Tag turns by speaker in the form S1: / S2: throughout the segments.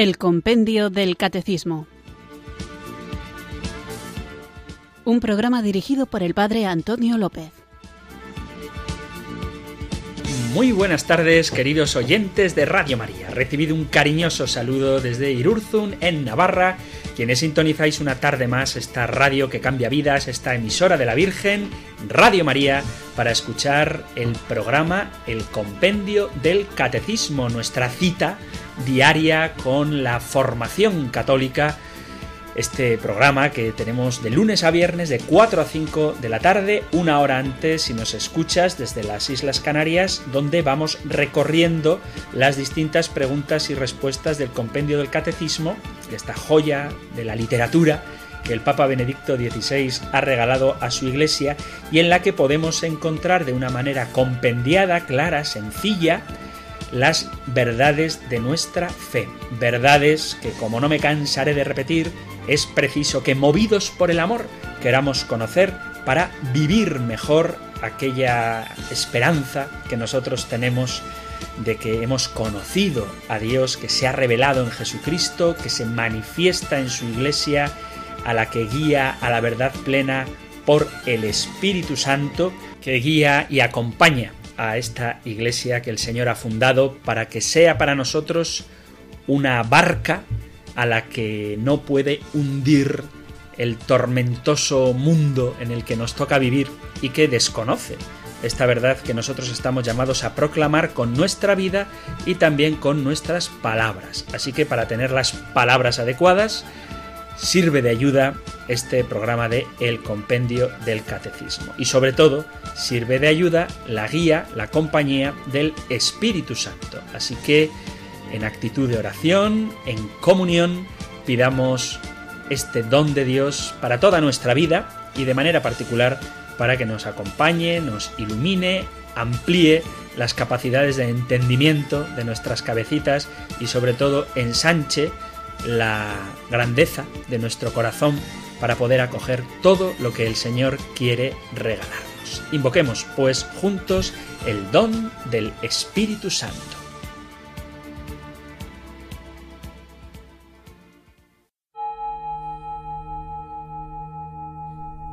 S1: El Compendio del Catecismo. Un programa dirigido por el Padre Antonio López.
S2: Muy buenas tardes, queridos oyentes de Radio María. Recibido un cariñoso saludo desde Irurzun, en Navarra, quienes sintonizáis una tarde más esta radio que cambia vidas, esta emisora de la Virgen, Radio María, para escuchar el programa El Compendio del Catecismo, nuestra cita diaria con la formación católica. Este programa que tenemos de lunes a viernes de 4 a 5 de la tarde, una hora antes si nos escuchas desde las Islas Canarias, donde vamos recorriendo las distintas preguntas y respuestas del compendio del catecismo, de esta joya de la literatura que el Papa Benedicto XVI ha regalado a su iglesia y en la que podemos encontrar de una manera compendiada, clara, sencilla, las verdades de nuestra fe. Verdades que, como no me cansaré de repetir, es preciso que, movidos por el amor, queramos conocer para vivir mejor aquella esperanza que nosotros tenemos de que hemos conocido a Dios, que se ha revelado en Jesucristo, que se manifiesta en su iglesia, a la que guía a la verdad plena por el Espíritu Santo, que guía y acompaña a esta iglesia que el Señor ha fundado para que sea para nosotros una barca a la que no puede hundir el tormentoso mundo en el que nos toca vivir y que desconoce esta verdad que nosotros estamos llamados a proclamar con nuestra vida y también con nuestras palabras. Así que para tener las palabras adecuadas, sirve de ayuda este programa de El Compendio del Catecismo. Y sobre todo, sirve de ayuda la guía, la compañía del Espíritu Santo. Así que en actitud de oración, en comunión, pidamos este don de Dios para toda nuestra vida y de manera particular para que nos acompañe, nos ilumine, amplíe las capacidades de entendimiento de nuestras cabecitas y sobre todo ensanche la grandeza de nuestro corazón para poder acoger todo lo que el Señor quiere regalarnos. Invoquemos pues juntos el don del Espíritu Santo.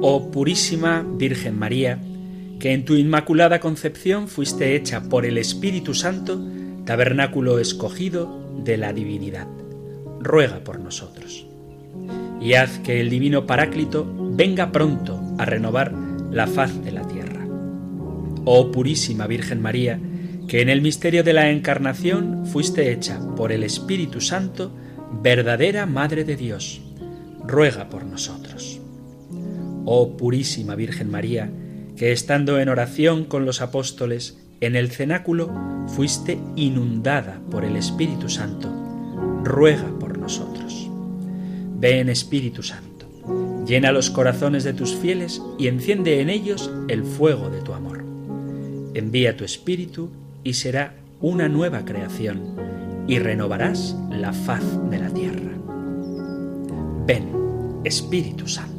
S2: Oh purísima Virgen María, que en tu inmaculada concepción fuiste hecha por el Espíritu Santo, tabernáculo escogido de la divinidad. Ruega por nosotros. Y haz que el divino Paráclito venga pronto a renovar la faz de la tierra. Oh purísima Virgen María, que en el misterio de la Encarnación fuiste hecha por el Espíritu Santo, verdadera Madre de Dios. Ruega por nosotros. Oh purísima Virgen María, que estando en oración con los apóstoles en el cenáculo fuiste inundada por el Espíritu Santo, ruega por nosotros. Ven Espíritu Santo, llena los corazones de tus fieles y enciende en ellos el fuego de tu amor. Envía tu Espíritu y será una nueva creación y renovarás la faz de la tierra. Ven, Espíritu Santo.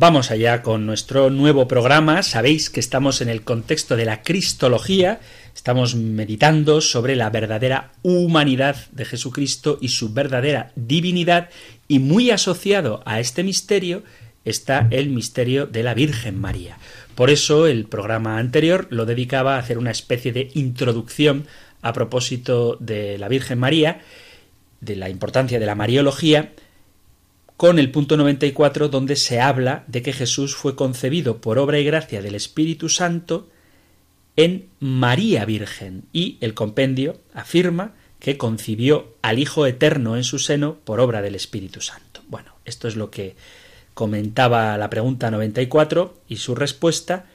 S2: Vamos allá con nuestro nuevo programa. Sabéis que estamos en el contexto de la Cristología. Estamos meditando sobre la verdadera humanidad de Jesucristo y su verdadera divinidad. Y muy asociado a este misterio está el misterio de la Virgen María. Por eso el programa anterior lo dedicaba a hacer una especie de introducción a propósito de la Virgen María, de la importancia de la Mariología, con el punto 94 donde se habla de que Jesús fue concebido por obra y gracia del Espíritu Santo en María Virgen y el compendio afirma que concibió al Hijo Eterno en su seno por obra del Espíritu Santo. Bueno, esto es lo que comentaba la pregunta 94 y su respuesta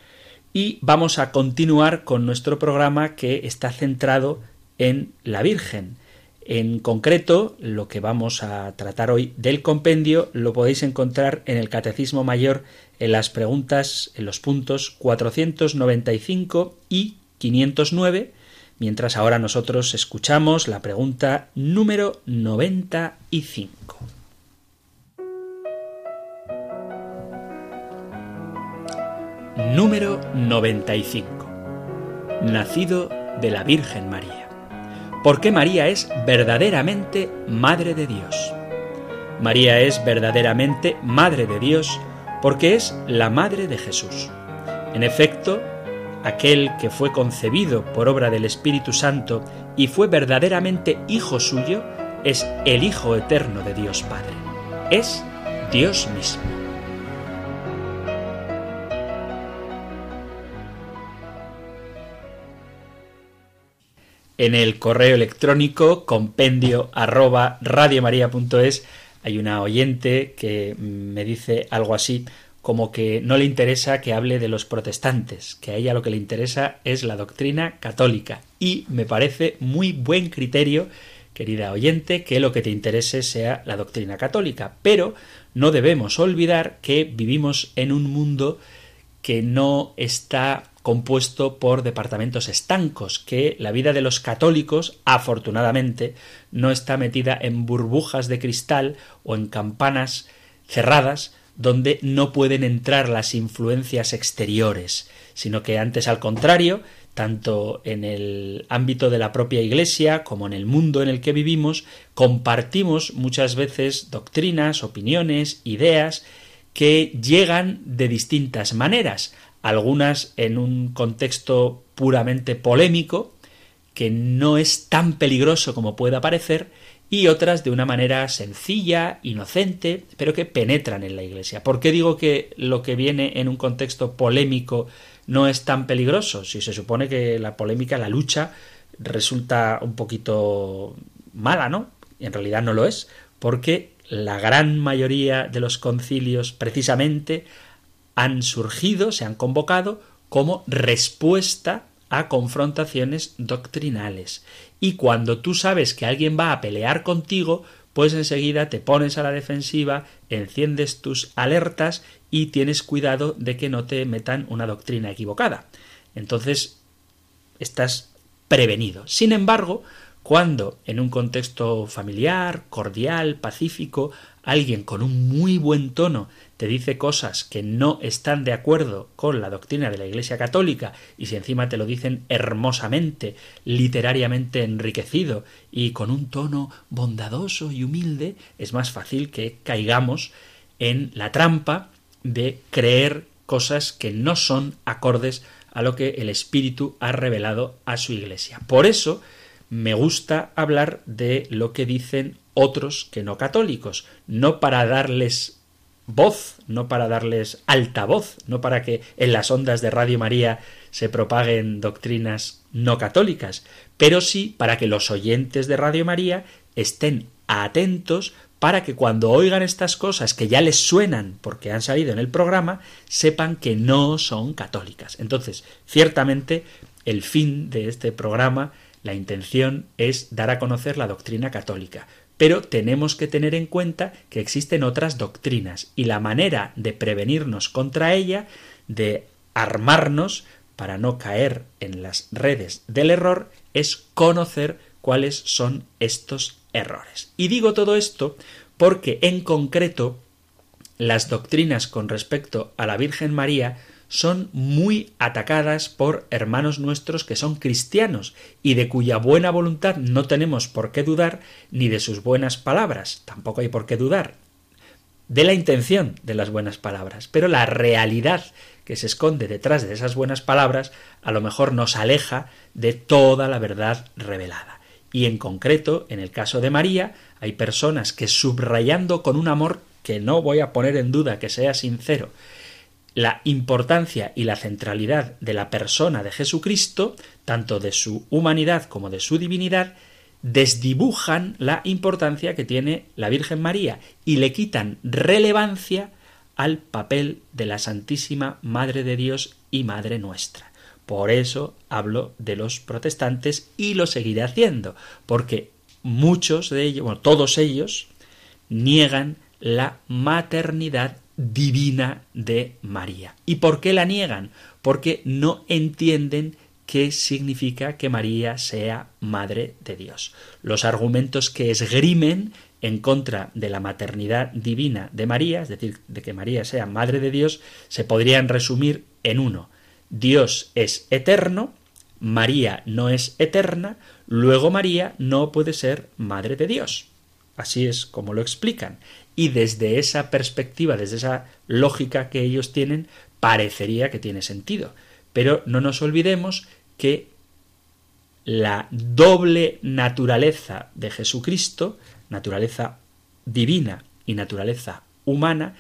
S2: y vamos a continuar con nuestro programa que está centrado en la Virgen. En concreto, lo que vamos a tratar hoy del compendio lo podéis encontrar en el Catecismo Mayor en las preguntas, en los puntos 495 y 509, mientras ahora nosotros escuchamos la pregunta número 95. Número 95. Nacido de la Virgen María porque María es verdaderamente Madre de Dios. María es verdaderamente Madre de Dios porque es la Madre de Jesús. En efecto, aquel que fue concebido por obra del Espíritu Santo y fue verdaderamente Hijo suyo, es el Hijo eterno de Dios Padre. Es Dios mismo. En el correo electrónico compendio hay una oyente que me dice algo así como que no le interesa que hable de los protestantes, que a ella lo que le interesa es la doctrina católica. Y me parece muy buen criterio, querida oyente, que lo que te interese sea la doctrina católica. Pero no debemos olvidar que vivimos en un mundo que no está compuesto por departamentos estancos, que la vida de los católicos, afortunadamente, no está metida en burbujas de cristal o en campanas cerradas donde no pueden entrar las influencias exteriores, sino que antes al contrario, tanto en el ámbito de la propia Iglesia como en el mundo en el que vivimos, compartimos muchas veces doctrinas, opiniones, ideas que llegan de distintas maneras, algunas en un contexto puramente polémico, que no es tan peligroso como pueda parecer, y otras de una manera sencilla, inocente, pero que penetran en la Iglesia. ¿Por qué digo que lo que viene en un contexto polémico no es tan peligroso? Si se supone que la polémica, la lucha, resulta un poquito mala, ¿no? En realidad no lo es, porque la gran mayoría de los concilios precisamente han surgido, se han convocado como respuesta a confrontaciones doctrinales. Y cuando tú sabes que alguien va a pelear contigo, pues enseguida te pones a la defensiva, enciendes tus alertas y tienes cuidado de que no te metan una doctrina equivocada. Entonces, estás prevenido. Sin embargo, cuando en un contexto familiar, cordial, pacífico, alguien con un muy buen tono te dice cosas que no están de acuerdo con la doctrina de la Iglesia Católica y si encima te lo dicen hermosamente, literariamente enriquecido y con un tono bondadoso y humilde, es más fácil que caigamos en la trampa de creer cosas que no son acordes a lo que el Espíritu ha revelado a su Iglesia. Por eso, me gusta hablar de lo que dicen otros que no católicos, no para darles voz, no para darles altavoz, no para que en las ondas de Radio María se propaguen doctrinas no católicas, pero sí para que los oyentes de Radio María estén atentos para que cuando oigan estas cosas que ya les suenan porque han salido en el programa, sepan que no son católicas. Entonces, ciertamente, el fin de este programa la intención es dar a conocer la doctrina católica, pero tenemos que tener en cuenta que existen otras doctrinas y la manera de prevenirnos contra ella, de armarnos para no caer en las redes del error, es conocer cuáles son estos errores. Y digo todo esto porque en concreto las doctrinas con respecto a la Virgen María son muy atacadas por hermanos nuestros que son cristianos y de cuya buena voluntad no tenemos por qué dudar ni de sus buenas palabras, tampoco hay por qué dudar de la intención de las buenas palabras, pero la realidad que se esconde detrás de esas buenas palabras a lo mejor nos aleja de toda la verdad revelada. Y en concreto, en el caso de María, hay personas que subrayando con un amor que no voy a poner en duda que sea sincero, la importancia y la centralidad de la persona de Jesucristo, tanto de su humanidad como de su divinidad, desdibujan la importancia que tiene la Virgen María y le quitan relevancia al papel de la Santísima Madre de Dios y Madre nuestra. Por eso hablo de los protestantes y lo seguiré haciendo, porque muchos de ellos, bueno, todos ellos, niegan la maternidad divina de María. ¿Y por qué la niegan? Porque no entienden qué significa que María sea madre de Dios. Los argumentos que esgrimen en contra de la maternidad divina de María, es decir, de que María sea madre de Dios, se podrían resumir en uno. Dios es eterno, María no es eterna, luego María no puede ser madre de Dios. Así es como lo explican. Y desde esa perspectiva, desde esa lógica que ellos tienen, parecería que tiene sentido. Pero no nos olvidemos que la doble naturaleza de Jesucristo, naturaleza divina y naturaleza humana,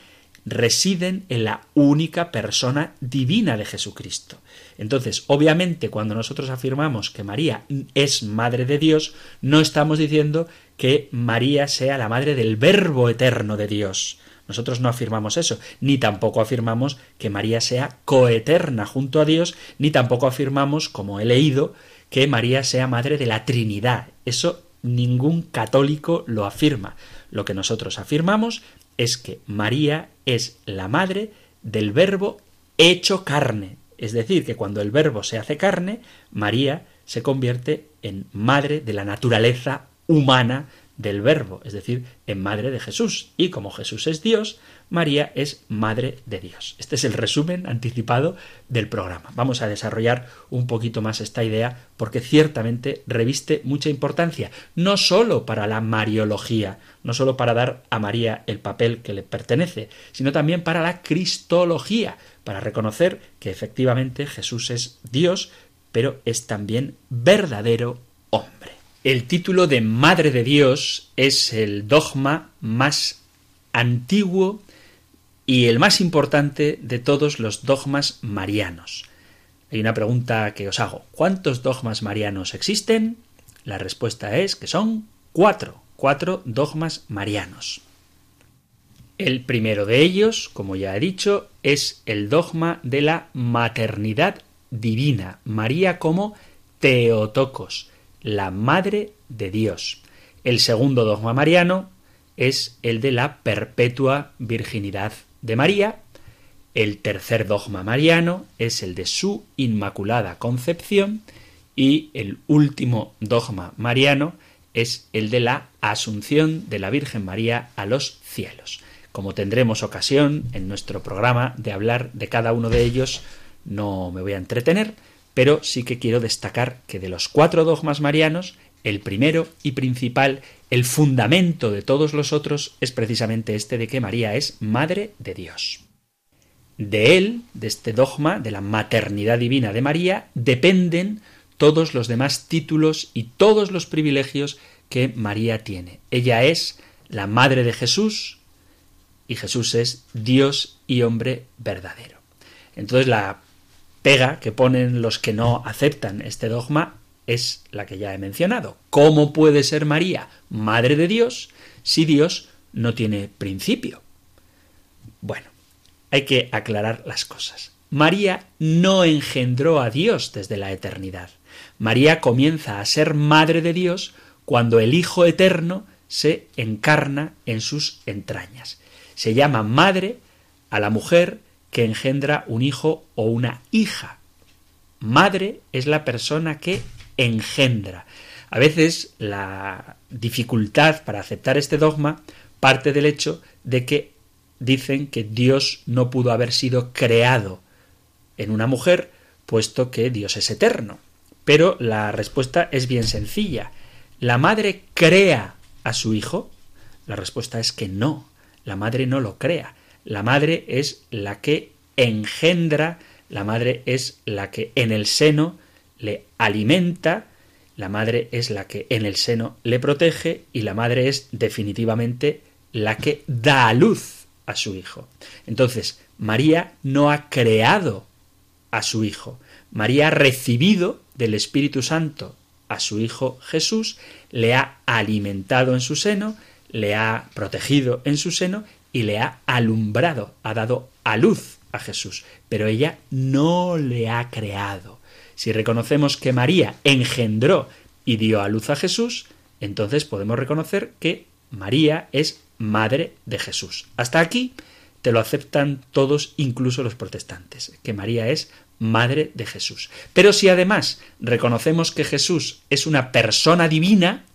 S2: residen en la única persona divina de Jesucristo. Entonces, obviamente, cuando nosotros afirmamos que María es Madre de Dios, no estamos diciendo que María sea la Madre del Verbo eterno de Dios. Nosotros no afirmamos eso, ni tampoco afirmamos que María sea coeterna junto a Dios, ni tampoco afirmamos, como he leído, que María sea Madre de la Trinidad. Eso ningún católico lo afirma. Lo que nosotros afirmamos es que María es la madre del verbo hecho carne. Es decir, que cuando el verbo se hace carne, María se convierte en madre de la naturaleza humana del verbo, es decir, en madre de Jesús. Y como Jesús es Dios, María es madre de Dios. Este es el resumen anticipado del programa. Vamos a desarrollar un poquito más esta idea porque ciertamente reviste mucha importancia, no sólo para la mariología, no sólo para dar a María el papel que le pertenece, sino también para la cristología, para reconocer que efectivamente Jesús es Dios, pero es también verdadero hombre. El título de Madre de Dios es el dogma más antiguo y el más importante de todos los dogmas marianos. Hay una pregunta que os hago. ¿Cuántos dogmas marianos existen? La respuesta es que son cuatro, cuatro dogmas marianos. El primero de ellos, como ya he dicho, es el dogma de la maternidad divina, María como Teotocos, la Madre de Dios. El segundo dogma mariano es el de la perpetua virginidad de María. El tercer dogma mariano es el de su Inmaculada Concepción y el último dogma mariano es el de la Asunción de la Virgen María a los cielos. Como tendremos ocasión en nuestro programa de hablar de cada uno de ellos, no me voy a entretener, pero sí que quiero destacar que de los cuatro dogmas marianos, el primero y principal, el fundamento de todos los otros, es precisamente este de que María es Madre de Dios. De él, de este dogma, de la maternidad divina de María, dependen todos los demás títulos y todos los privilegios que María tiene. Ella es la Madre de Jesús y Jesús es Dios y hombre verdadero. Entonces la pega que ponen los que no aceptan este dogma es la que ya he mencionado. ¿Cómo puede ser María Madre de Dios si Dios no tiene principio? Bueno, hay que aclarar las cosas. María no engendró a Dios desde la eternidad. María comienza a ser Madre de Dios cuando el Hijo Eterno se encarna en sus entrañas. Se llama Madre a la mujer que engendra un hijo o una hija. Madre es la persona que engendra. A veces la dificultad para aceptar este dogma parte del hecho de que dicen que Dios no pudo haber sido creado en una mujer, puesto que Dios es eterno. Pero la respuesta es bien sencilla. ¿La madre crea a su hijo? La respuesta es que no. La madre no lo crea. La madre es la que engendra, la madre es la que en el seno le alimenta, la madre es la que en el seno le protege y la madre es definitivamente la que da a luz a su hijo. Entonces, María no ha creado a su hijo. María ha recibido del Espíritu Santo a su hijo Jesús, le ha alimentado en su seno, le ha protegido en su seno y le ha alumbrado, ha dado a luz a Jesús, pero ella no le ha creado. Si reconocemos que María engendró y dio a luz a Jesús, entonces podemos reconocer que María es madre de Jesús. Hasta aquí te lo aceptan todos, incluso los protestantes, que María es madre de Jesús. Pero si además reconocemos que Jesús es una persona divina,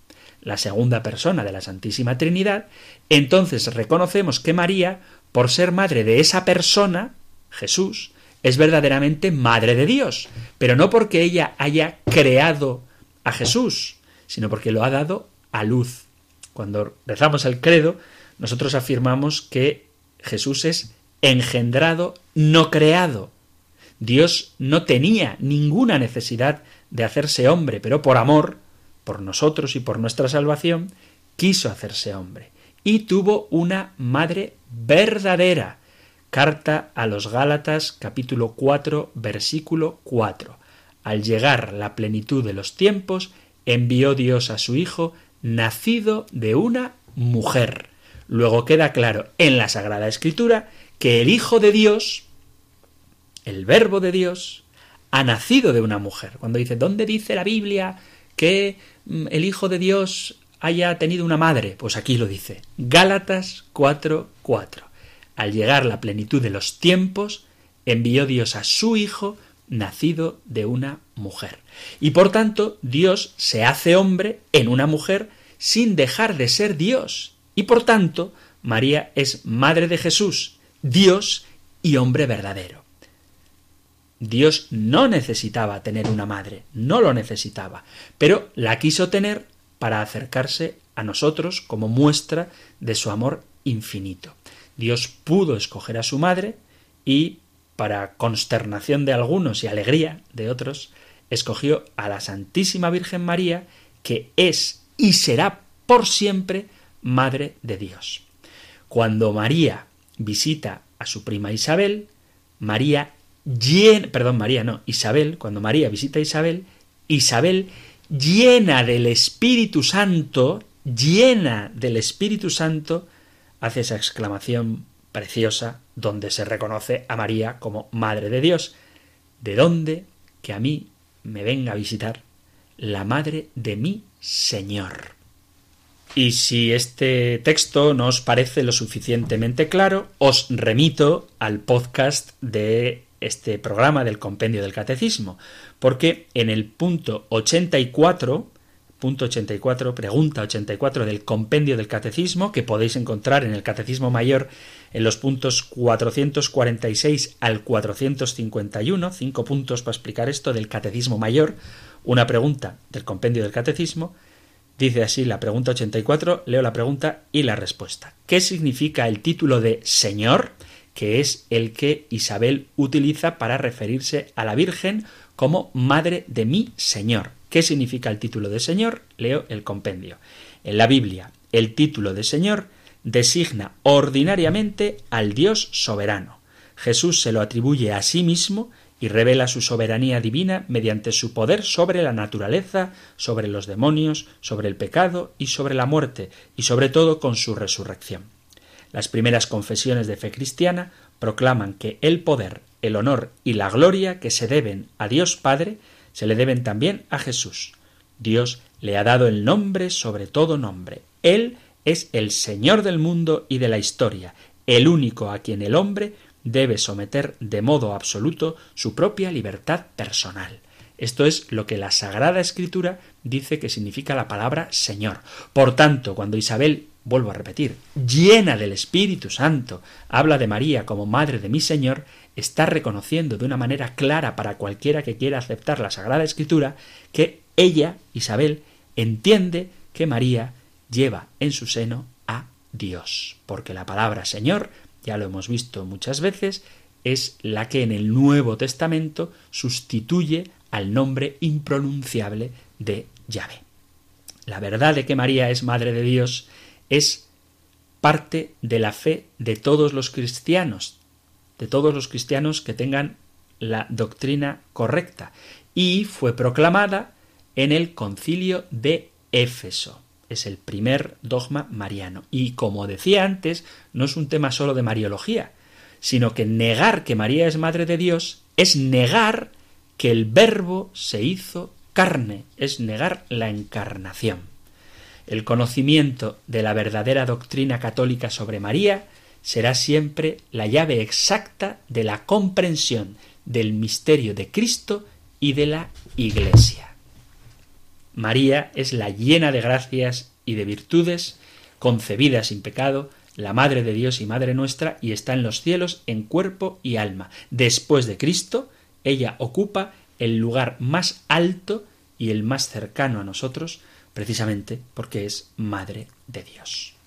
S2: la segunda persona de la Santísima Trinidad, entonces reconocemos que María, por ser madre de esa persona, Jesús, es verdaderamente madre de Dios, pero no porque ella haya creado a Jesús, sino porque lo ha dado a luz. Cuando rezamos el credo, nosotros afirmamos que Jesús es engendrado, no creado. Dios no tenía ninguna necesidad de hacerse hombre, pero por amor, por nosotros y por nuestra salvación, quiso hacerse hombre. Y tuvo una madre verdadera. Carta a los Gálatas capítulo 4 versículo 4. Al llegar la plenitud de los tiempos, envió Dios a su Hijo, nacido de una mujer. Luego queda claro en la Sagrada Escritura que el Hijo de Dios, el Verbo de Dios, ha nacido de una mujer. Cuando dice, ¿dónde dice la Biblia que mm, el Hijo de Dios haya tenido una madre? Pues aquí lo dice. Gálatas 4:4. Al llegar la plenitud de los tiempos, envió Dios a su Hijo, nacido de una mujer. Y por tanto, Dios se hace hombre en una mujer sin dejar de ser Dios. Y por tanto, María es madre de Jesús, Dios y hombre verdadero. Dios no necesitaba tener una madre, no lo necesitaba, pero la quiso tener para acercarse a nosotros como muestra de su amor infinito. Dios pudo escoger a su madre y, para consternación de algunos y alegría de otros, escogió a la Santísima Virgen María, que es y será por siempre Madre de Dios. Cuando María visita a su prima Isabel, María llena, perdón, María no, Isabel, cuando María visita a Isabel, Isabel llena del Espíritu Santo, llena del Espíritu Santo, hace esa exclamación preciosa donde se reconoce a María como Madre de Dios. ¿De dónde que a mí me venga a visitar la Madre de mi Señor? Y si este texto no os parece lo suficientemente claro, os remito al podcast de este programa del Compendio del Catecismo, porque en el punto 84, punto 84, pregunta 84 del Compendio del Catecismo, que podéis encontrar en el Catecismo Mayor en los puntos 446 al 451, cinco puntos para explicar esto del Catecismo Mayor, una pregunta del Compendio del Catecismo, Dice así la pregunta 84, leo la pregunta y la respuesta. ¿Qué significa el título de Señor, que es el que Isabel utiliza para referirse a la Virgen como Madre de mi Señor? ¿Qué significa el título de Señor? Leo el compendio. En la Biblia, el título de Señor designa ordinariamente al Dios soberano. Jesús se lo atribuye a sí mismo y revela su soberanía divina mediante su poder sobre la naturaleza, sobre los demonios, sobre el pecado y sobre la muerte, y sobre todo con su resurrección. Las primeras confesiones de fe cristiana proclaman que el poder, el honor y la gloria que se deben a Dios Padre se le deben también a Jesús. Dios le ha dado el nombre sobre todo nombre. Él es el Señor del mundo y de la historia, el único a quien el hombre debe someter de modo absoluto su propia libertad personal. Esto es lo que la Sagrada Escritura dice que significa la palabra Señor. Por tanto, cuando Isabel, vuelvo a repetir, llena del Espíritu Santo, habla de María como Madre de mi Señor, está reconociendo de una manera clara para cualquiera que quiera aceptar la Sagrada Escritura que ella, Isabel, entiende que María lleva en su seno a Dios, porque la palabra Señor ya lo hemos visto muchas veces, es la que en el Nuevo Testamento sustituye al nombre impronunciable de Yahvé. La verdad de que María es Madre de Dios es parte de la fe de todos los cristianos, de todos los cristianos que tengan la doctrina correcta, y fue proclamada en el concilio de Éfeso. es el primer dogma mariano. Y como decía antes, no es un tema solo de mariología, sino que negar que María es Madre de Dios es negar que el Verbo se hizo carne, es negar la encarnación. El conocimiento de la verdadera doctrina católica sobre María será siempre la llave exacta de la comprensión del misterio de Cristo y de la Iglesia. María es la llena de gracias y de virtudes, concebida sin pecado, la Madre de Dios y Madre nuestra, y está en los cielos en cuerpo y alma. Después de Cristo, ella ocupa el lugar más alto y el más cercano a nosotros, precisamente porque es Madre de Dios.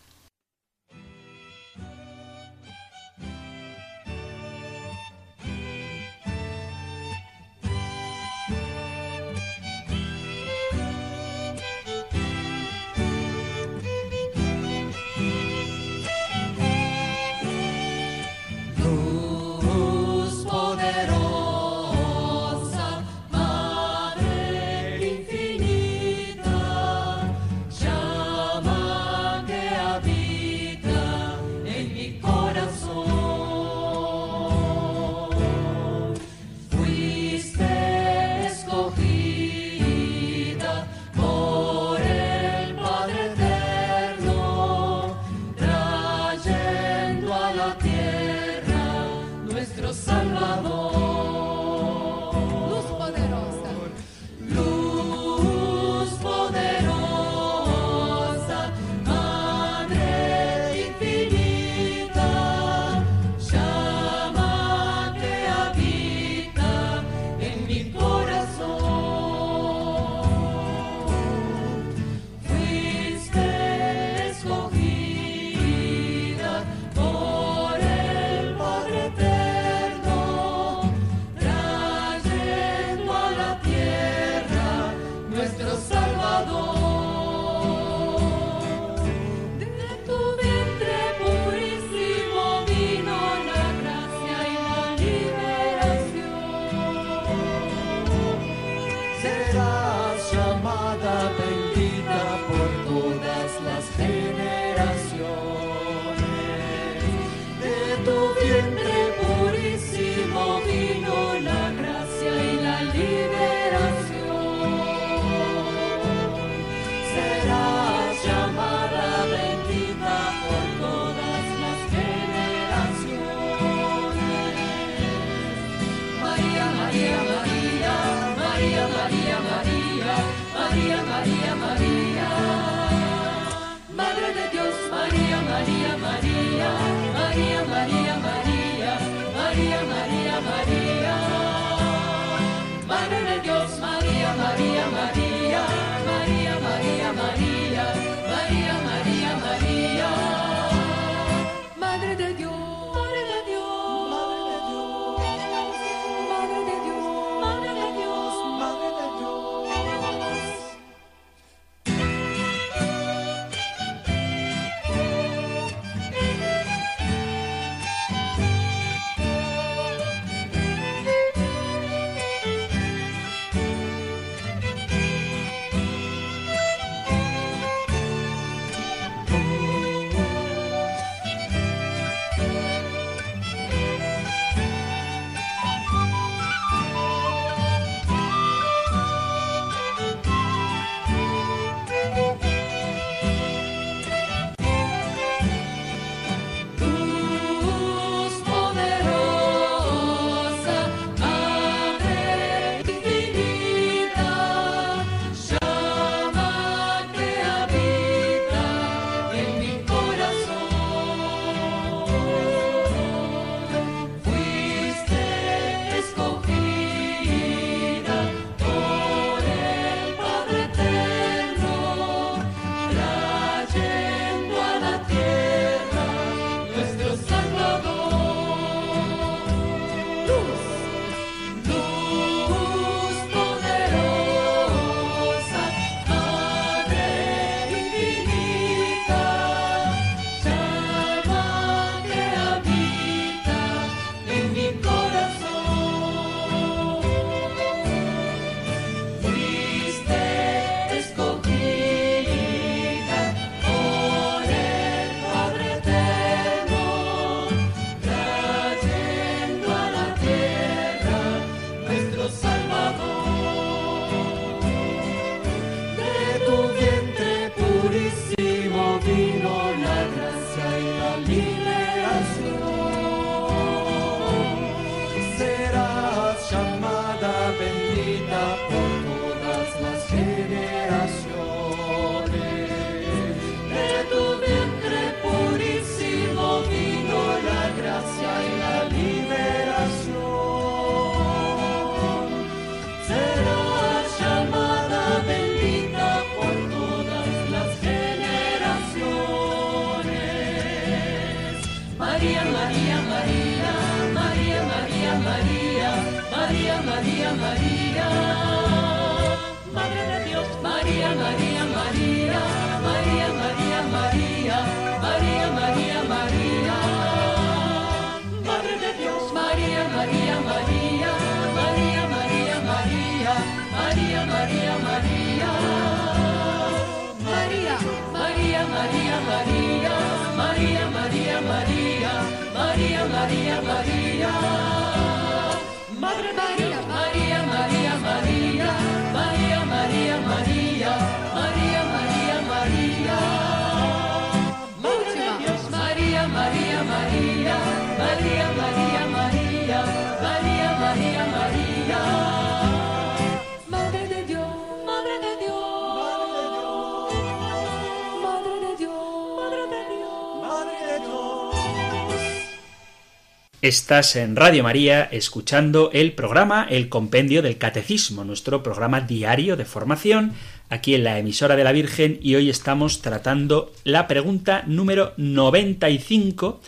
S2: Estás en Radio María escuchando el programa El Compendio del Catecismo, nuestro programa diario de formación, aquí en la emisora de la Virgen, y hoy estamos tratando la pregunta número 95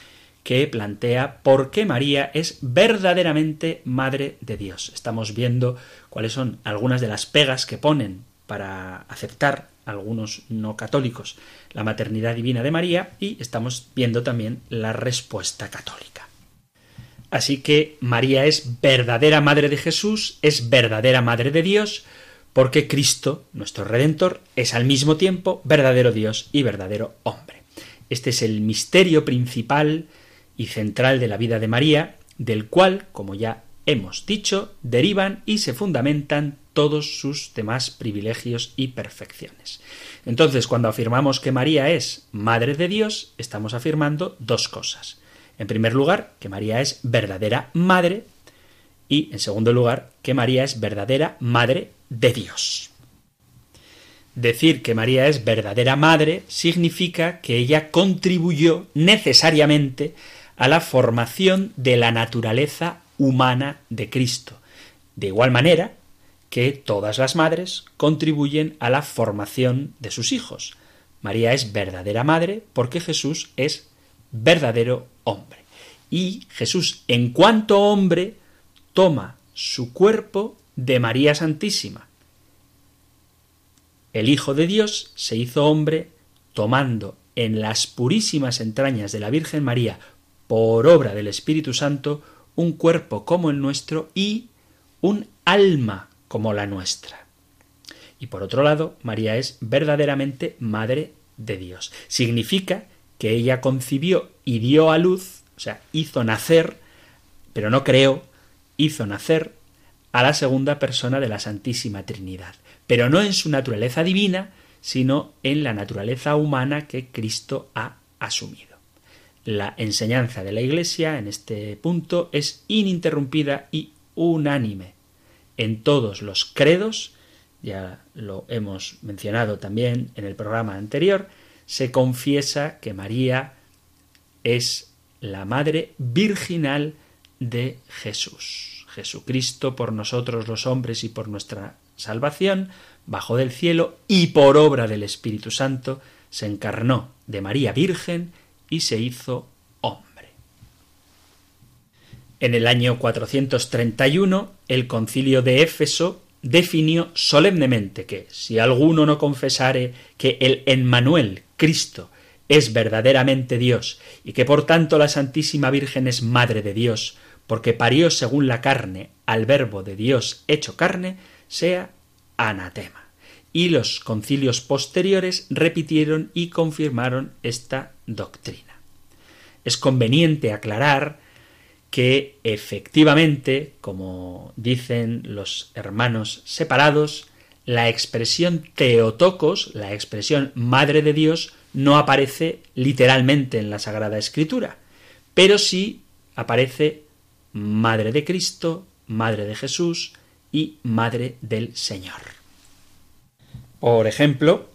S2: que plantea por qué María es verdaderamente Madre de Dios. Estamos viendo cuáles son algunas de las pegas que ponen para aceptar algunos no católicos la maternidad divina de María y estamos viendo también la respuesta católica. Así que María es verdadera Madre de Jesús, es verdadera Madre de Dios, porque Cristo, nuestro Redentor, es al mismo tiempo verdadero Dios y verdadero hombre. Este es el misterio principal y central de la vida de María, del cual, como ya hemos dicho, derivan y se fundamentan todos sus demás privilegios y perfecciones. Entonces, cuando afirmamos que María es Madre de Dios, estamos afirmando dos cosas. En primer lugar, que María es verdadera Madre y, en segundo lugar, que María es verdadera Madre de Dios. Decir que María es verdadera Madre significa que ella contribuyó necesariamente a la formación de la naturaleza humana de Cristo, de igual manera que todas las madres contribuyen a la formación de sus hijos. María es verdadera madre porque Jesús es verdadero hombre. Y Jesús, en cuanto hombre, toma su cuerpo de María Santísima. El Hijo de Dios se hizo hombre tomando en las purísimas entrañas de la Virgen María, por obra del Espíritu Santo, un cuerpo como el nuestro y un alma como la nuestra. Y por otro lado, María es verdaderamente Madre de Dios. Significa que ella concibió y dio a luz, o sea, hizo nacer, pero no creó, hizo nacer a la segunda persona de la Santísima Trinidad, pero no en su naturaleza divina, sino en la naturaleza humana que Cristo ha asumido. La enseñanza de la Iglesia en este punto es ininterrumpida y unánime. En todos los credos, ya lo hemos mencionado también en el programa anterior, se confiesa que María es la madre virginal de Jesús. Jesucristo por nosotros los hombres y por nuestra salvación, bajó del cielo y por obra del Espíritu Santo se encarnó de María Virgen y se hizo hombre. En el año 431, el concilio de Éfeso definió solemnemente que si alguno no confesare que el Emmanuel, Cristo, es verdaderamente Dios y que por tanto la Santísima Virgen es Madre de Dios, porque parió según la carne al Verbo de Dios hecho carne, sea anatema. Y los concilios posteriores repitieron y confirmaron esta doctrina. Es conveniente aclarar que efectivamente, como dicen los hermanos separados, la expresión Teotocos, la expresión Madre de Dios, no aparece literalmente en la Sagrada Escritura, pero sí aparece Madre de Cristo, Madre de Jesús y Madre del Señor. Por ejemplo,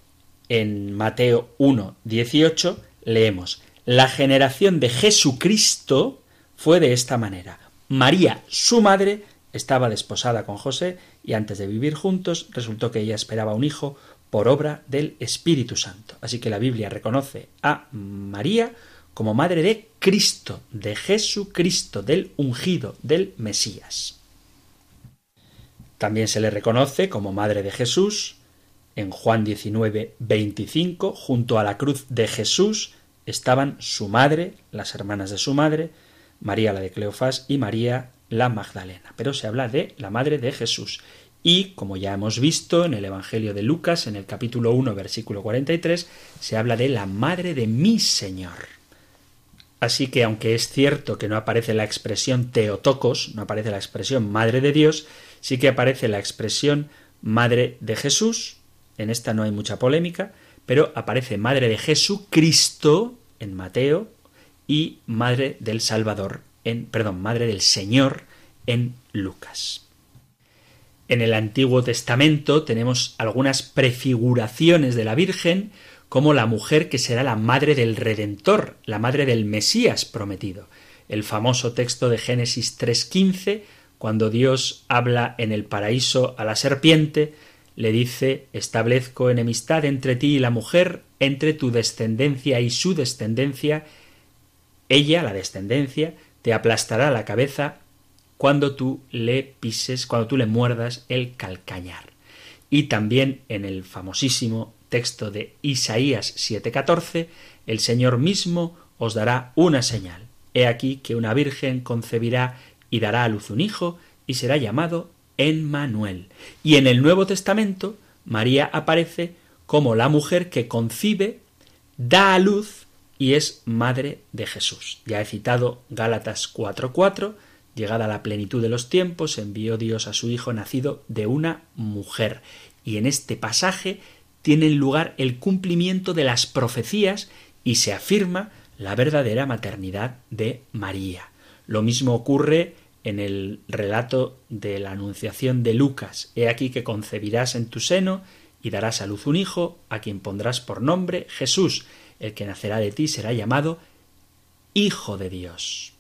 S2: en Mateo 1, 18 leemos La generación de Jesucristo fue de esta manera. María, su madre, estaba desposada con José y antes de vivir juntos resultó que ella esperaba un hijo por obra del Espíritu Santo. Así que la Biblia reconoce a María como madre de Cristo, de Jesucristo, del ungido, del Mesías. También se le reconoce como Madre de Jesús. En Juan 19, 25, junto a la cruz de Jesús estaban su madre, las hermanas de su madre, María la de Cleofás y María la Magdalena. Pero se habla de la madre de Jesús. Y, como ya hemos visto en el Evangelio de Lucas, en el capítulo 1, versículo 43, se habla de la madre de mi Señor. Así que, aunque es cierto que no aparece la expresión Teotocos, no aparece la expresión Madre de Dios, sí que aparece la expresión Madre de Jesús, en esta no hay mucha polémica, pero aparece Madre de Jesucristo en Mateo y Madre del Salvador en, perdón, Madre del Señor en Lucas. En el Antiguo Testamento tenemos algunas prefiguraciones de la Virgen como la mujer que será la madre del Redentor, la madre del Mesías prometido. El famoso texto de Génesis 3.15, cuando Dios habla en el paraíso a la serpiente, le dice establezco enemistad entre ti y la mujer, entre tu descendencia y su descendencia. Ella, la descendencia, te aplastará la cabeza cuando tú le pises, cuando tú le muerdas el calcañar. Y también en el famosísimo texto de Isaías 7:14, el Señor mismo os dará una señal. He aquí que una virgen concebirá y dará a luz un hijo y será llamado Emmanuel. Y en el Nuevo Testamento, María aparece como la mujer que concibe, da a luz y es madre de Jesús. Ya he citado Gálatas 4:4, llegada la plenitud de los tiempos, envió Dios a su Hijo nacido de una mujer. Y en este pasaje tiene lugar el cumplimiento de las profecías y se afirma la verdadera maternidad de María. Lo mismo ocurre en el relato de la Anunciación de Lucas. He aquí que concebirás en tu seno y darás a luz un hijo, a quien pondrás por nombre Jesús. El que nacerá de ti será llamado Hijo de Dios.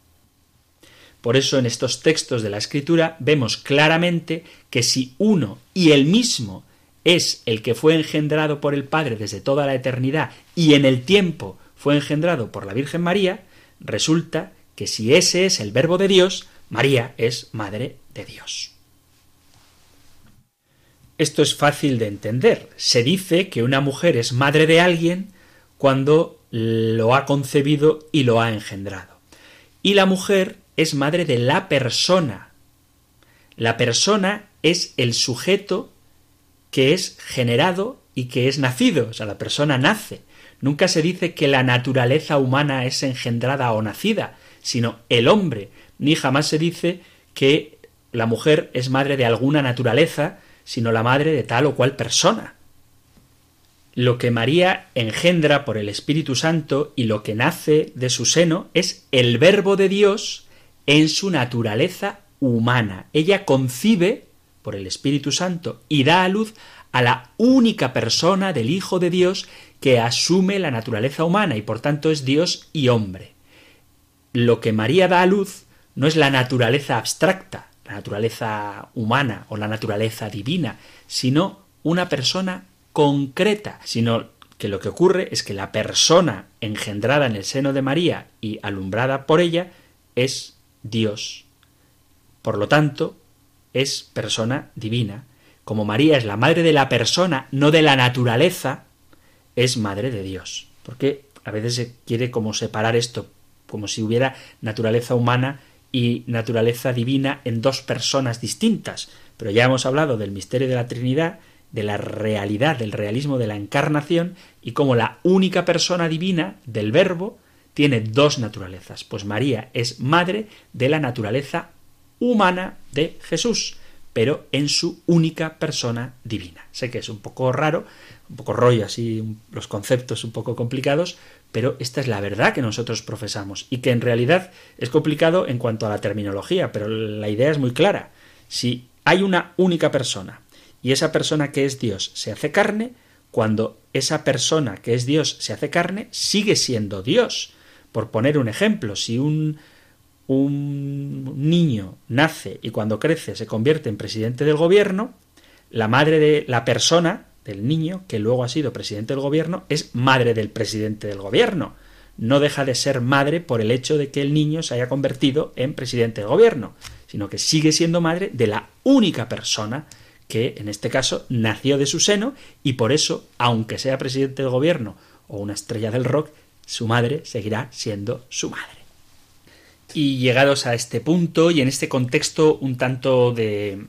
S2: Por eso en estos textos de la Escritura vemos claramente que si uno y el mismo es el que fue engendrado por el Padre desde toda la eternidad y en el tiempo fue engendrado por la Virgen María, resulta que si ese es el verbo de Dios, María es Madre de Dios. Esto es fácil de entender. Se dice que una mujer es madre de alguien cuando lo ha concebido y lo ha engendrado. Y la mujer es madre de la persona. La persona es el sujeto que es generado y que es nacido. O sea, la persona nace. Nunca se dice que la naturaleza humana es engendrada o nacida, sino el hombre ni jamás se dice que la mujer es madre de alguna naturaleza, sino la madre de tal o cual persona. Lo que María engendra por el Espíritu Santo y lo que nace de su seno es el verbo de Dios en su naturaleza humana. Ella concibe por el Espíritu Santo y da a luz a la única persona del Hijo de Dios que asume la naturaleza humana y por tanto es Dios y hombre. Lo que María da a luz no es la naturaleza abstracta, la naturaleza humana o la naturaleza divina, sino una persona concreta, sino que lo que ocurre es que la persona engendrada en el seno de María y alumbrada por ella es Dios. Por lo tanto, es persona divina. Como María es la madre de la persona, no de la naturaleza, es madre de Dios. Porque a veces se quiere como separar esto, como si hubiera naturaleza humana y naturaleza divina en dos personas distintas. Pero ya hemos hablado del misterio de la Trinidad, de la realidad, del realismo de la encarnación y cómo la única persona divina del Verbo tiene dos naturalezas. Pues María es madre de la naturaleza humana de Jesús, pero en su única persona divina. Sé que es un poco raro, un poco rollo así, los conceptos un poco complicados, pero esta es la verdad que nosotros profesamos y que en realidad es complicado en cuanto a la terminología, pero la idea es muy clara. Si hay una única persona y esa persona que es Dios se hace carne, cuando esa persona que es Dios se hace carne, sigue siendo Dios. Por poner un ejemplo, si un, un niño nace y cuando crece se convierte en presidente del gobierno, la madre de la persona del niño, que luego ha sido presidente del gobierno, es madre del presidente del gobierno. No deja de ser madre por el hecho de que el niño se haya convertido en presidente del gobierno. sino que sigue siendo madre de la única persona que en este caso nació de su seno y por eso, aunque sea presidente del gobierno o una estrella del rock, su madre seguirá siendo su madre. Y llegados a este punto y en este contexto un tanto de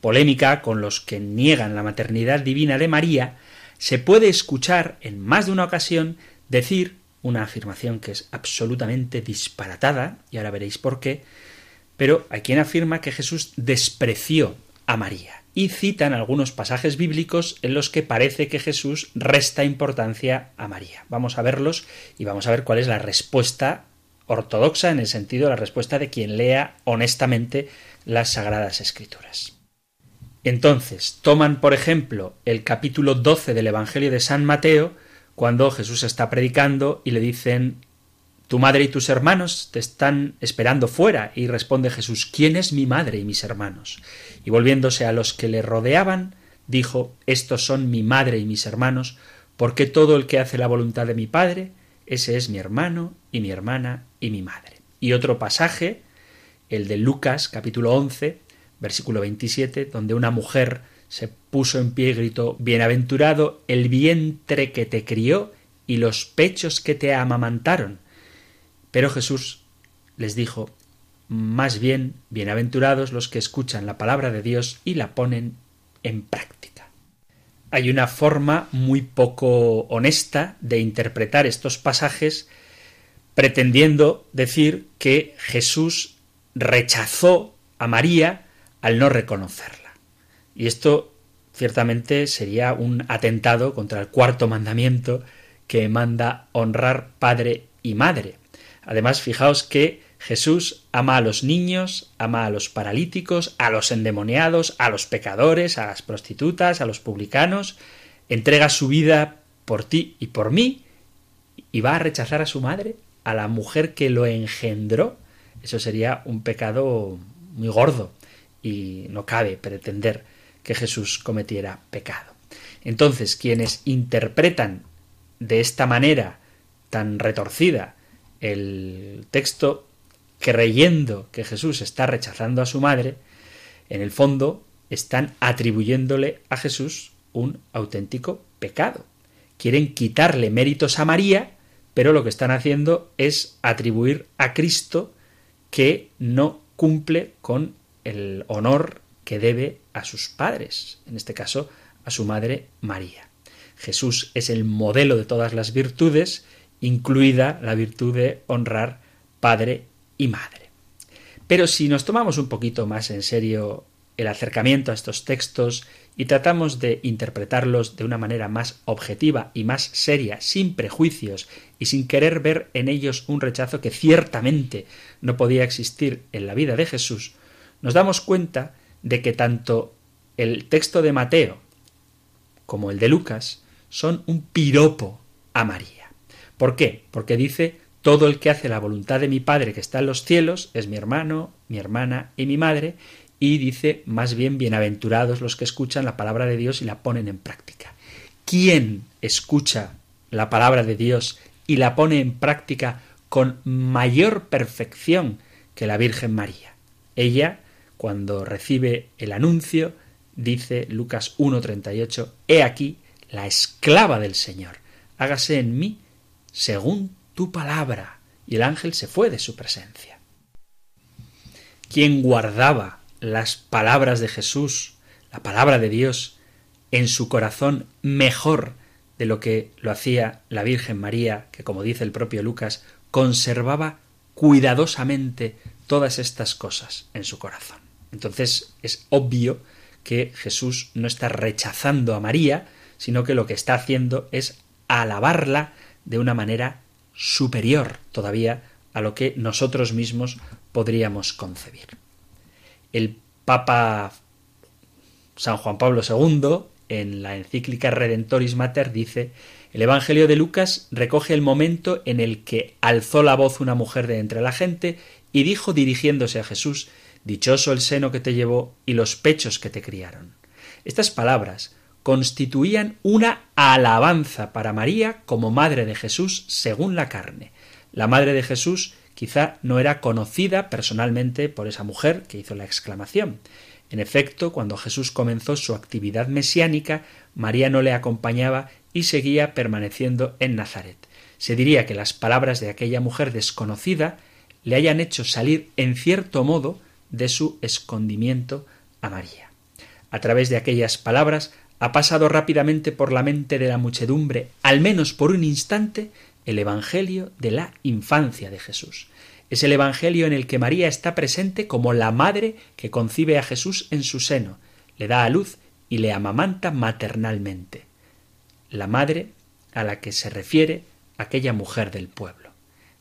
S2: polémica con los que niegan la maternidad divina de María, se puede escuchar en más de una ocasión decir una afirmación que es absolutamente disparatada, y ahora veréis por qué, pero hay quien afirma que Jesús despreció a María y citan algunos pasajes bíblicos en los que parece que Jesús resta importancia a María. Vamos a verlos y vamos a ver cuál es la respuesta ortodoxa en el sentido de la respuesta de quien lea honestamente las sagradas escrituras. Entonces, toman por ejemplo el capítulo 12 del Evangelio de San Mateo, cuando Jesús está predicando y le dicen tu madre y tus hermanos te están esperando fuera. Y responde Jesús, ¿quién es mi madre y mis hermanos? Y volviéndose a los que le rodeaban, dijo, Estos son mi madre y mis hermanos, porque todo el que hace la voluntad de mi Padre, ese es mi hermano y mi hermana y mi madre. Y otro pasaje, el de Lucas capítulo 11, versículo 27, donde una mujer se puso en pie y gritó, Bienaventurado el vientre que te crió y los pechos que te amamantaron. Pero Jesús les dijo, más bien, bienaventurados los que escuchan la palabra de Dios y la ponen en práctica. Hay una forma muy poco honesta de interpretar estos pasajes pretendiendo decir que Jesús rechazó a María al no reconocerla. Y esto ciertamente sería un atentado contra el cuarto mandamiento que manda honrar padre y madre. Además, fijaos que Jesús ama a los niños, ama a los paralíticos, a los endemoniados, a los pecadores, a las prostitutas, a los publicanos, entrega su vida por ti y por mí, y va a rechazar a su madre, a la mujer que lo engendró. Eso sería un pecado muy gordo, y no cabe pretender que Jesús cometiera pecado. Entonces, quienes interpretan de esta manera tan retorcida el texto creyendo que Jesús está rechazando a su madre, en el fondo están atribuyéndole a Jesús un auténtico pecado. Quieren quitarle méritos a María, pero lo que están haciendo es atribuir a Cristo que no cumple con el honor que debe a sus padres, en este caso a su madre María. Jesús es el modelo de todas las virtudes incluida la virtud de honrar padre y madre. Pero si nos tomamos un poquito más en serio el acercamiento a estos textos y tratamos de interpretarlos de una manera más objetiva y más seria, sin prejuicios y sin querer ver en ellos un rechazo que ciertamente no podía existir en la vida de Jesús, nos damos cuenta de que tanto el texto de Mateo como el de Lucas son un piropo a María. ¿Por qué? Porque dice todo el que hace la voluntad de mi Padre que está en los cielos es mi hermano, mi hermana y mi madre, y dice más bien bienaventurados los que escuchan la palabra de Dios y la ponen en práctica. ¿Quién escucha la palabra de Dios y la pone en práctica con mayor perfección que la Virgen María? Ella, cuando recibe el anuncio, dice Lucas 1.38, He aquí la esclava del Señor, hágase en mí según tu palabra. Y el ángel se fue de su presencia. ¿Quién guardaba las palabras de Jesús, la palabra de Dios, en su corazón mejor de lo que lo hacía la Virgen María, que como dice el propio Lucas, conservaba cuidadosamente todas estas cosas en su corazón. Entonces es obvio que Jesús no está rechazando a María, sino que lo que está haciendo es alabarla de una manera superior todavía a lo que nosotros mismos podríamos concebir. El Papa San Juan Pablo II, en la encíclica Redentoris Mater, dice el Evangelio de Lucas recoge el momento en el que alzó la voz una mujer de entre la gente y dijo dirigiéndose a Jesús Dichoso el seno que te llevó y los pechos que te criaron. Estas palabras constituían una alabanza para María como madre de Jesús según la carne, la madre de Jesús quizá no era conocida personalmente por esa mujer que hizo la exclamación. En efecto, cuando Jesús comenzó su actividad mesiánica, María no le acompañaba y seguía permaneciendo en Nazaret. Se diría que las palabras de aquella mujer desconocida le hayan hecho salir en cierto modo de su escondimiento a María. A través de aquellas palabras ha pasado rápidamente por la mente de la muchedumbre, al menos por un instante, el Evangelio de la infancia de Jesús. Es el Evangelio en el que María está presente como la madre que concibe a Jesús en su seno, le da a luz y le amamanta maternalmente. La madre a la que se refiere aquella mujer del pueblo.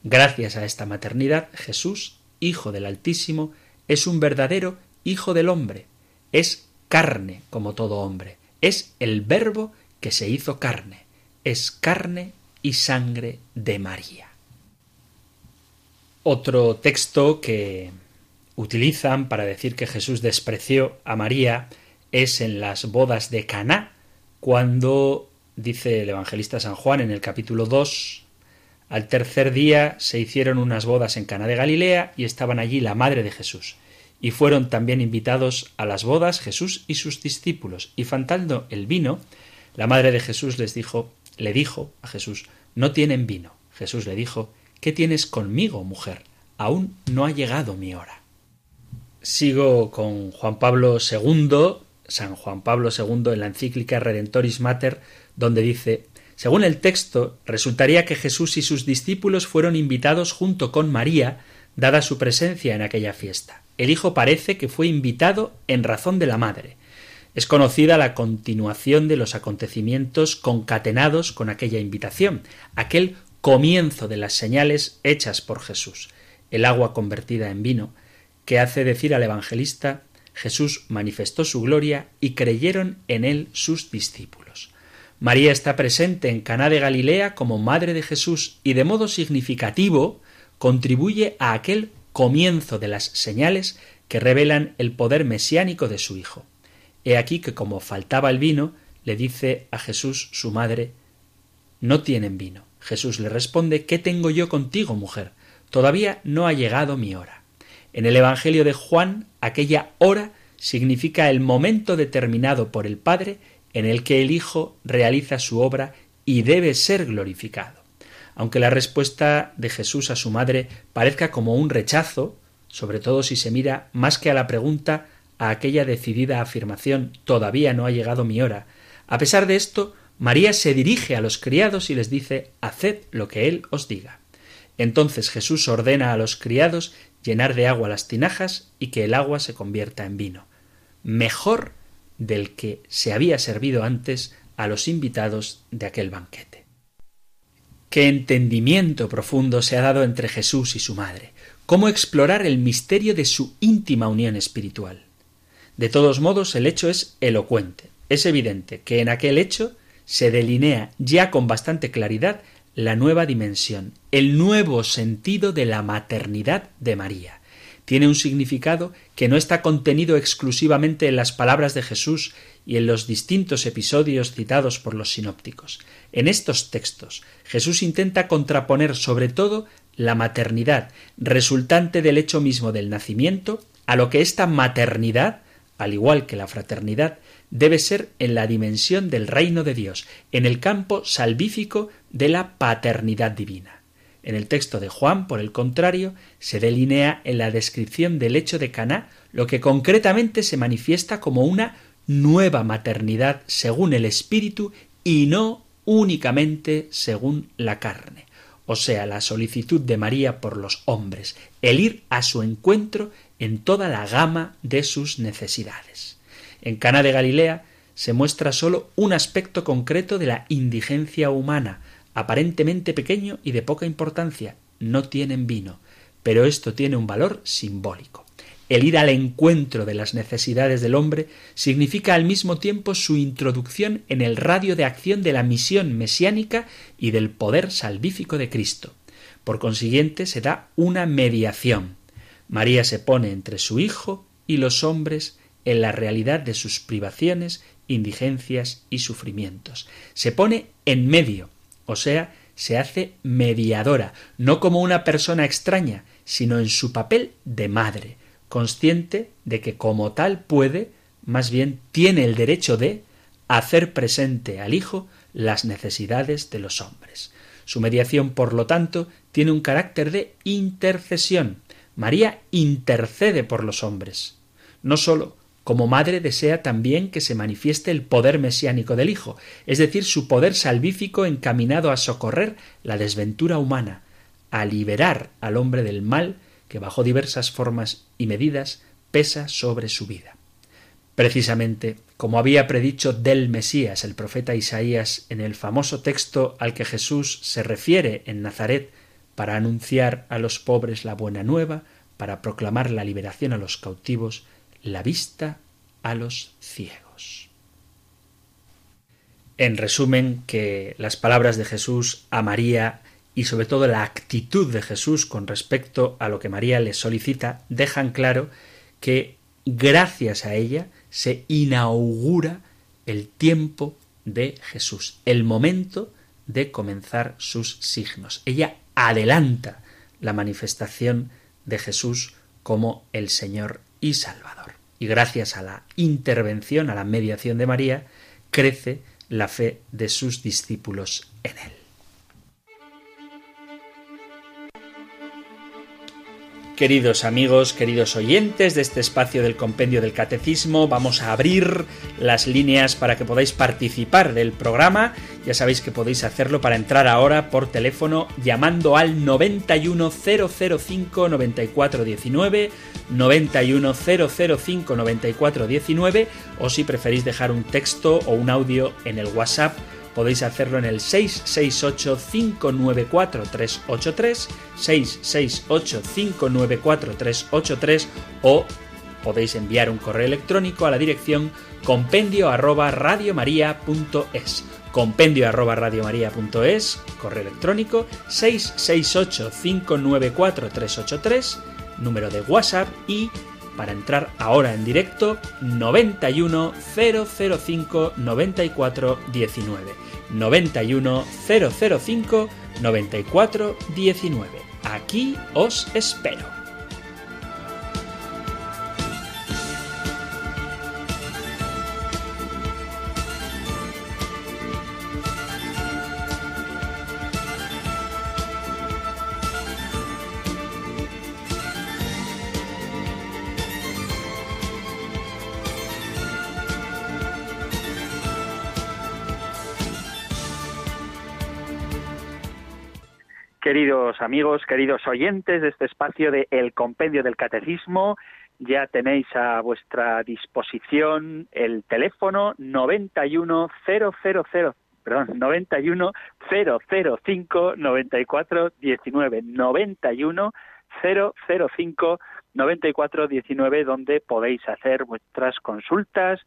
S2: Gracias a esta maternidad, Jesús, Hijo del Altísimo, es un verdadero Hijo del hombre, es carne como todo hombre, es el verbo que se hizo carne, es carne y sangre de María. Otro texto que utilizan para decir que Jesús despreció a María es en las bodas de Caná, cuando dice el evangelista San Juan en el capítulo 2, al tercer día se hicieron unas bodas en Caná de Galilea y estaban allí la madre de Jesús. Y fueron también invitados a las bodas Jesús y sus discípulos. Y faltando el vino, la madre de Jesús les dijo, le dijo a Jesús, no tienen vino. Jesús le dijo, ¿qué tienes conmigo, mujer? Aún no ha llegado mi hora. Sigo con Juan Pablo II, San Juan Pablo II en la encíclica Redentoris Mater, donde dice según el texto, resultaría que Jesús y sus discípulos fueron invitados junto con María, dada su presencia en aquella fiesta. El Hijo parece que fue invitado en razón de la Madre. Es conocida la continuación de los acontecimientos concatenados con aquella invitación, aquel comienzo de las señales hechas por Jesús, el agua convertida en vino, que hace decir al evangelista Jesús manifestó su gloria y creyeron en él sus discípulos. María está presente en Caná de Galilea como madre de Jesús y de modo significativo contribuye a aquel comienzo de las señales que revelan el poder mesiánico de su Hijo. He aquí que como faltaba el vino, le dice a Jesús su madre No tienen vino. Jesús le responde ¿Qué tengo yo contigo, mujer? Todavía no ha llegado mi hora. En el Evangelio de Juan, aquella hora significa el momento determinado por el Padre en el que el Hijo realiza su obra y debe ser glorificado. Aunque la respuesta de Jesús a su madre parezca como un rechazo, sobre todo si se mira más que a la pregunta a aquella decidida afirmación todavía no ha llegado mi hora. A pesar de esto, María se dirige a los criados y les dice Haced lo que él os diga. Entonces Jesús ordena a los criados llenar de agua las tinajas y que el agua se convierta en vino. Mejor del que se había servido antes a los invitados de aquel banquete. Qué entendimiento profundo se ha dado entre Jesús y su madre. Cómo explorar el misterio de su íntima unión espiritual. De todos modos, el hecho es elocuente. Es evidente que en aquel hecho se delinea ya con bastante claridad la nueva dimensión, el nuevo sentido de la maternidad de María. Tiene un significado que no está contenido exclusivamente en las palabras de Jesús y en los distintos episodios citados por los sinópticos. En estos textos Jesús intenta contraponer sobre todo la maternidad resultante del hecho mismo del nacimiento a lo que esta maternidad, al igual que la fraternidad, debe ser en la dimensión del reino de Dios, en el campo salvífico de la paternidad divina. En el texto de Juan, por el contrario, se delinea en la descripción del hecho de Caná lo que concretamente se manifiesta como una nueva maternidad según el espíritu y no únicamente según la carne, o sea, la solicitud de María por los hombres, el ir a su encuentro en toda la gama de sus necesidades. En Cana de Galilea se muestra sólo un aspecto concreto de la indigencia humana, aparentemente pequeño y de poca importancia. No tienen vino, pero esto tiene un valor simbólico. El ir al encuentro de las necesidades del hombre significa al mismo tiempo su introducción en el radio de acción de la misión mesiánica y del poder salvífico de Cristo. Por consiguiente, se da una mediación. María se pone entre su Hijo y los hombres en la realidad de sus privaciones, indigencias y sufrimientos. Se pone en medio, o sea, se hace mediadora, no como una persona extraña, sino en su papel de madre, consciente de que como tal puede, más bien tiene el derecho de, hacer presente al Hijo las necesidades de los hombres. Su mediación, por lo tanto, tiene un carácter de intercesión. María intercede por los hombres. No sólo como madre desea también que se manifieste el poder mesiánico del Hijo, es decir, su poder salvífico encaminado a socorrer la desventura humana, a liberar al hombre del mal que bajo diversas formas y medidas pesa sobre su vida. Precisamente, como había predicho del Mesías el profeta Isaías en el famoso texto al que Jesús se refiere en Nazaret para anunciar a los pobres la buena nueva, para proclamar la liberación a los cautivos, la vista a los ciegos. En resumen, que las palabras de Jesús a María y sobre todo la actitud de Jesús con respecto a lo que María le solicita dejan claro que gracias a ella se inaugura el tiempo de Jesús, el momento de comenzar sus signos. Ella adelanta la manifestación de Jesús como el Señor y Salvador. Y gracias a la intervención, a la mediación de María, crece la fe de sus discípulos en él. Queridos amigos, queridos oyentes de este espacio del Compendio del Catecismo, vamos a abrir las líneas para que podáis participar del programa. Ya sabéis que podéis hacerlo para entrar ahora por teléfono llamando al 91005 9419, 91005 9419 o si preferís dejar un texto o un audio en el WhatsApp Podéis hacerlo en el 668-594-383, 668-594-383 o podéis enviar un correo electrónico a la dirección compendio arroba radiomaria.es compendio arroba radiomaria.es, correo electrónico 668-594-383, número de WhatsApp y para entrar ahora en directo 91 005 94 19. 91 005 94 19. Aquí os espero.
S3: Queridos amigos, queridos oyentes de este espacio de El Compendio del Catecismo, ya tenéis a vuestra disposición el teléfono 91000 perdón, 91 005 94 19 91 005 94 19 donde podéis hacer vuestras consultas,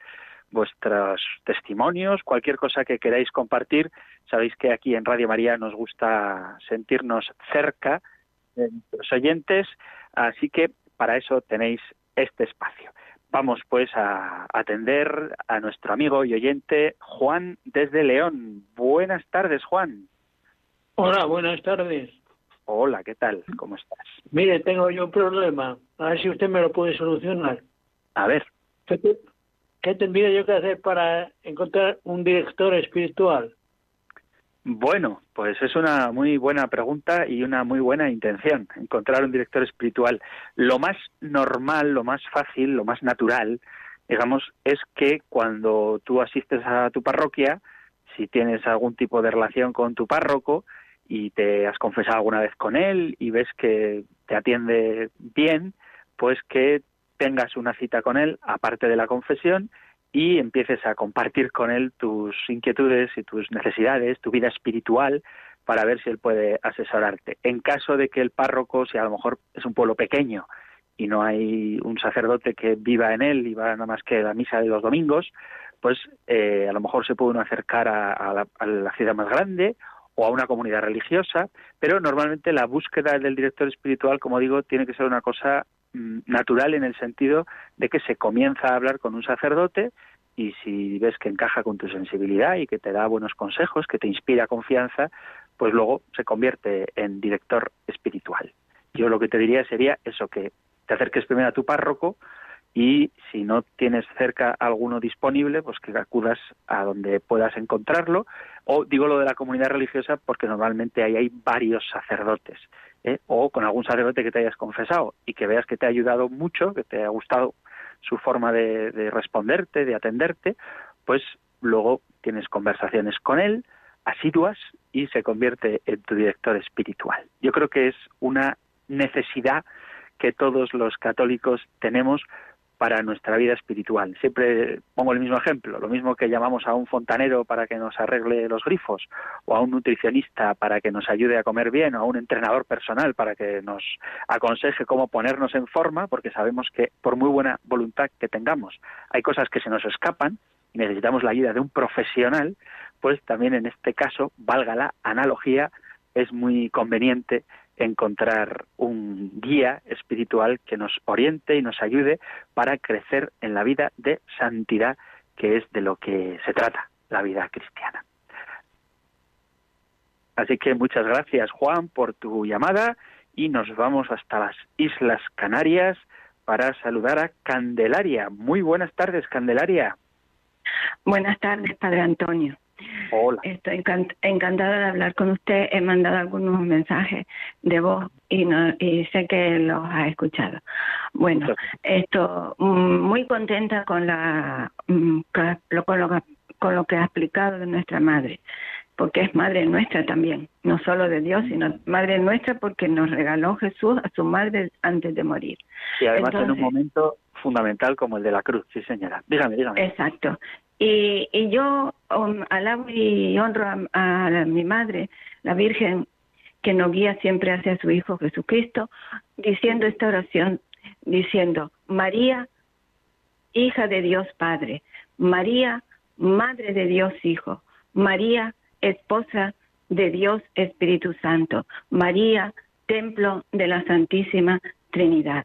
S3: vuestros testimonios, cualquier cosa que queráis compartir. Sabéis que aquí en Radio María nos gusta sentirnos cerca de nuestros oyentes, así que para eso tenéis este espacio. Vamos pues a atender a nuestro amigo y oyente Juan desde León. Buenas tardes, Juan.
S4: Hola, buenas tardes.
S3: Hola, ¿qué tal? ¿Cómo estás?
S4: Mire, tengo yo un problema. A ver si usted me lo puede solucionar.
S3: A ver,
S4: ¿Qué, te- qué tendría yo que hacer para encontrar un director espiritual?
S3: Bueno, pues es una muy buena pregunta y una muy buena intención, encontrar un director espiritual. Lo más normal, lo más fácil, lo más natural, digamos, es que cuando tú asistes a tu parroquia, si tienes algún tipo de relación con tu párroco y te has confesado alguna vez con él y ves que te atiende bien, pues que tengas una cita con él, aparte de la confesión, y empieces a compartir con él tus inquietudes y tus necesidades, tu vida espiritual, para ver si él puede asesorarte. En caso de que el párroco, si a lo mejor es un pueblo pequeño y no hay un sacerdote que viva en él y va nada más que a la misa de los domingos, pues eh, a lo mejor se puede uno acercar a, la, a la ciudad más grande o a una comunidad religiosa, pero normalmente la búsqueda del director espiritual, como digo, tiene que ser una cosa natural en el sentido de que se comienza a hablar con un sacerdote y si ves que encaja con tu sensibilidad y que te da buenos consejos, que te inspira confianza, pues luego se convierte en director espiritual. Yo lo que te diría sería eso, que te acerques primero a tu párroco y si no tienes cerca alguno disponible, pues que acudas a donde puedas encontrarlo. O digo lo de la comunidad religiosa porque normalmente ahí hay varios sacerdotes. ¿Eh? O con algún sacerdote que te hayas confesado y que veas que te ha ayudado mucho, que te ha gustado su forma de, de responderte, de atenderte, pues luego tienes conversaciones con él, asiduas, y se convierte en tu director espiritual. Yo creo que es una necesidad que todos los católicos tenemos para nuestra vida espiritual. Siempre pongo el mismo ejemplo, lo mismo que llamamos a un fontanero para que nos arregle los grifos, o a un nutricionista para que nos ayude a comer bien, o a un entrenador personal para que nos aconseje cómo ponernos en forma, porque sabemos que por muy buena voluntad que tengamos, hay cosas que se nos escapan y necesitamos la ayuda de un profesional, pues también en este caso, valga la analogía, es muy conveniente encontrar un guía espiritual que nos oriente y nos ayude para crecer en la vida de santidad, que es de lo que se trata la vida cristiana. Así que muchas gracias Juan por tu llamada y nos vamos hasta las Islas Canarias para saludar a Candelaria. Muy buenas tardes, Candelaria.
S5: Buenas tardes, Padre Antonio.
S3: Hola.
S5: Estoy encant- encantada de hablar con usted. He mandado algunos mensajes de voz y, no, y sé que los ha escuchado. Bueno, esto mm, muy contenta con la mm, lo- con lo, que- con lo que ha explicado de nuestra madre, porque es madre nuestra también, no solo de Dios, sino madre nuestra porque nos regaló Jesús a su madre antes de morir.
S3: Y además en un momento fundamental como el de la cruz, sí señora. Dígame, dígame.
S5: Exacto. Y, y yo um, alabo y honro a, a mi madre, la Virgen, que nos guía siempre hacia su Hijo Jesucristo, diciendo esta oración, diciendo, María, hija de Dios Padre, María, Madre de Dios Hijo, María, esposa de Dios Espíritu Santo, María, templo de la Santísima Trinidad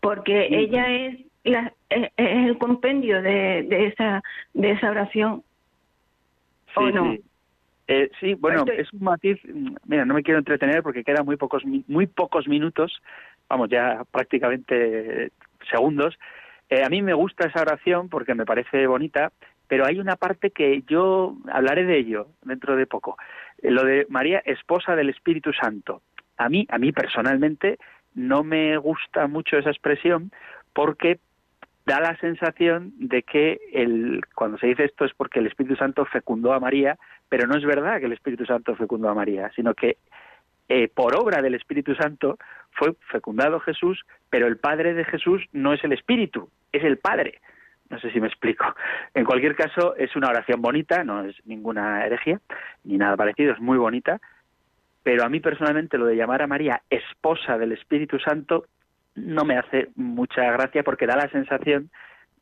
S5: porque ella es, la, es, es el compendio de, de esa de esa oración ¿O
S3: Sí,
S5: no?
S3: sí. Eh, sí, bueno,
S5: Estoy-
S3: es un matiz. Mira, no me quiero entretener porque quedan muy pocos muy pocos minutos, vamos ya prácticamente eh, segundos. Eh, a mí me gusta esa oración porque me parece bonita, pero hay una parte que yo hablaré de ello dentro de poco. Eh, Lo de María, esposa del Espíritu Santo. A mí, a mí personalmente, no me gusta mucho esa expresión porque da la sensación de que el, cuando se dice esto es porque el Espíritu Santo fecundó a María, pero no es verdad que el Espíritu Santo fecundó a María, sino que eh, por obra del Espíritu Santo fue fecundado Jesús, pero el Padre de Jesús no es el Espíritu, es el Padre. No sé si me explico. En cualquier caso, es una oración bonita, no es ninguna herejía, ni nada parecido, es muy bonita, pero a mí personalmente lo de llamar a María esposa del Espíritu Santo no me hace mucha gracia porque da la sensación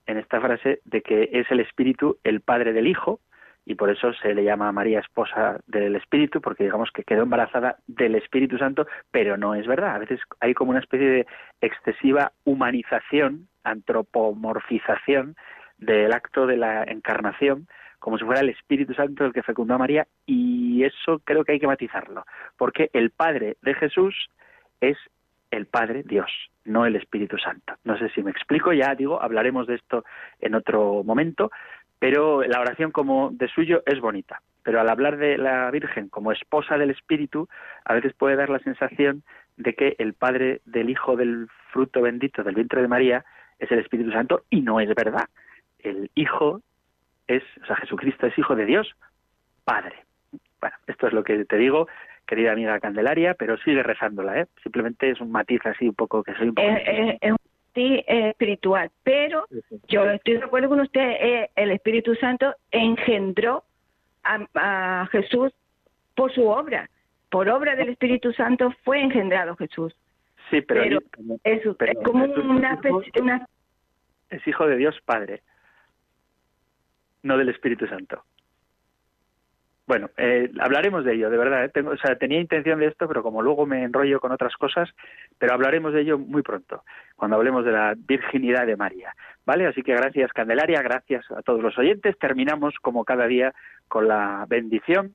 S3: en esta frase de que es el Espíritu el Padre del Hijo y por eso se le llama María esposa del Espíritu porque digamos que quedó embarazada del Espíritu Santo, pero no es verdad. A veces hay como una especie de excesiva humanización, antropomorfización del acto de la encarnación como si fuera el Espíritu Santo el que fecundó a María y eso creo que hay que matizarlo porque el Padre de Jesús es el Padre Dios, no el Espíritu Santo. No sé si me explico, ya digo, hablaremos de esto en otro momento, pero la oración como de suyo es bonita. Pero al hablar de la Virgen como esposa del Espíritu, a veces puede dar la sensación de que el Padre del Hijo del fruto bendito del vientre de María es el Espíritu Santo y no es verdad. El Hijo es, o sea, Jesucristo es Hijo de Dios, Padre. Bueno, esto es lo que te digo, querida amiga Candelaria, pero sigue rezándola, ¿eh? Simplemente es un matiz así un poco que soy un poco...
S5: es un sí eh, espiritual pero yo estoy de acuerdo con usted eh, el Espíritu Santo engendró a, a Jesús por su obra por obra del Espíritu Santo fue engendrado Jesús
S3: Sí, pero,
S5: es,
S3: pero
S5: es como una, una
S3: es hijo de Dios Padre, no del Espíritu Santo. Bueno, eh, hablaremos de ello, de verdad. ¿eh? Tengo, o sea, tenía intención de esto, pero como luego me enrollo con otras cosas, pero hablaremos de ello muy pronto, cuando hablemos de la virginidad de María. ¿Vale? Así que gracias, Candelaria, gracias a todos los oyentes. Terminamos, como cada día, con la bendición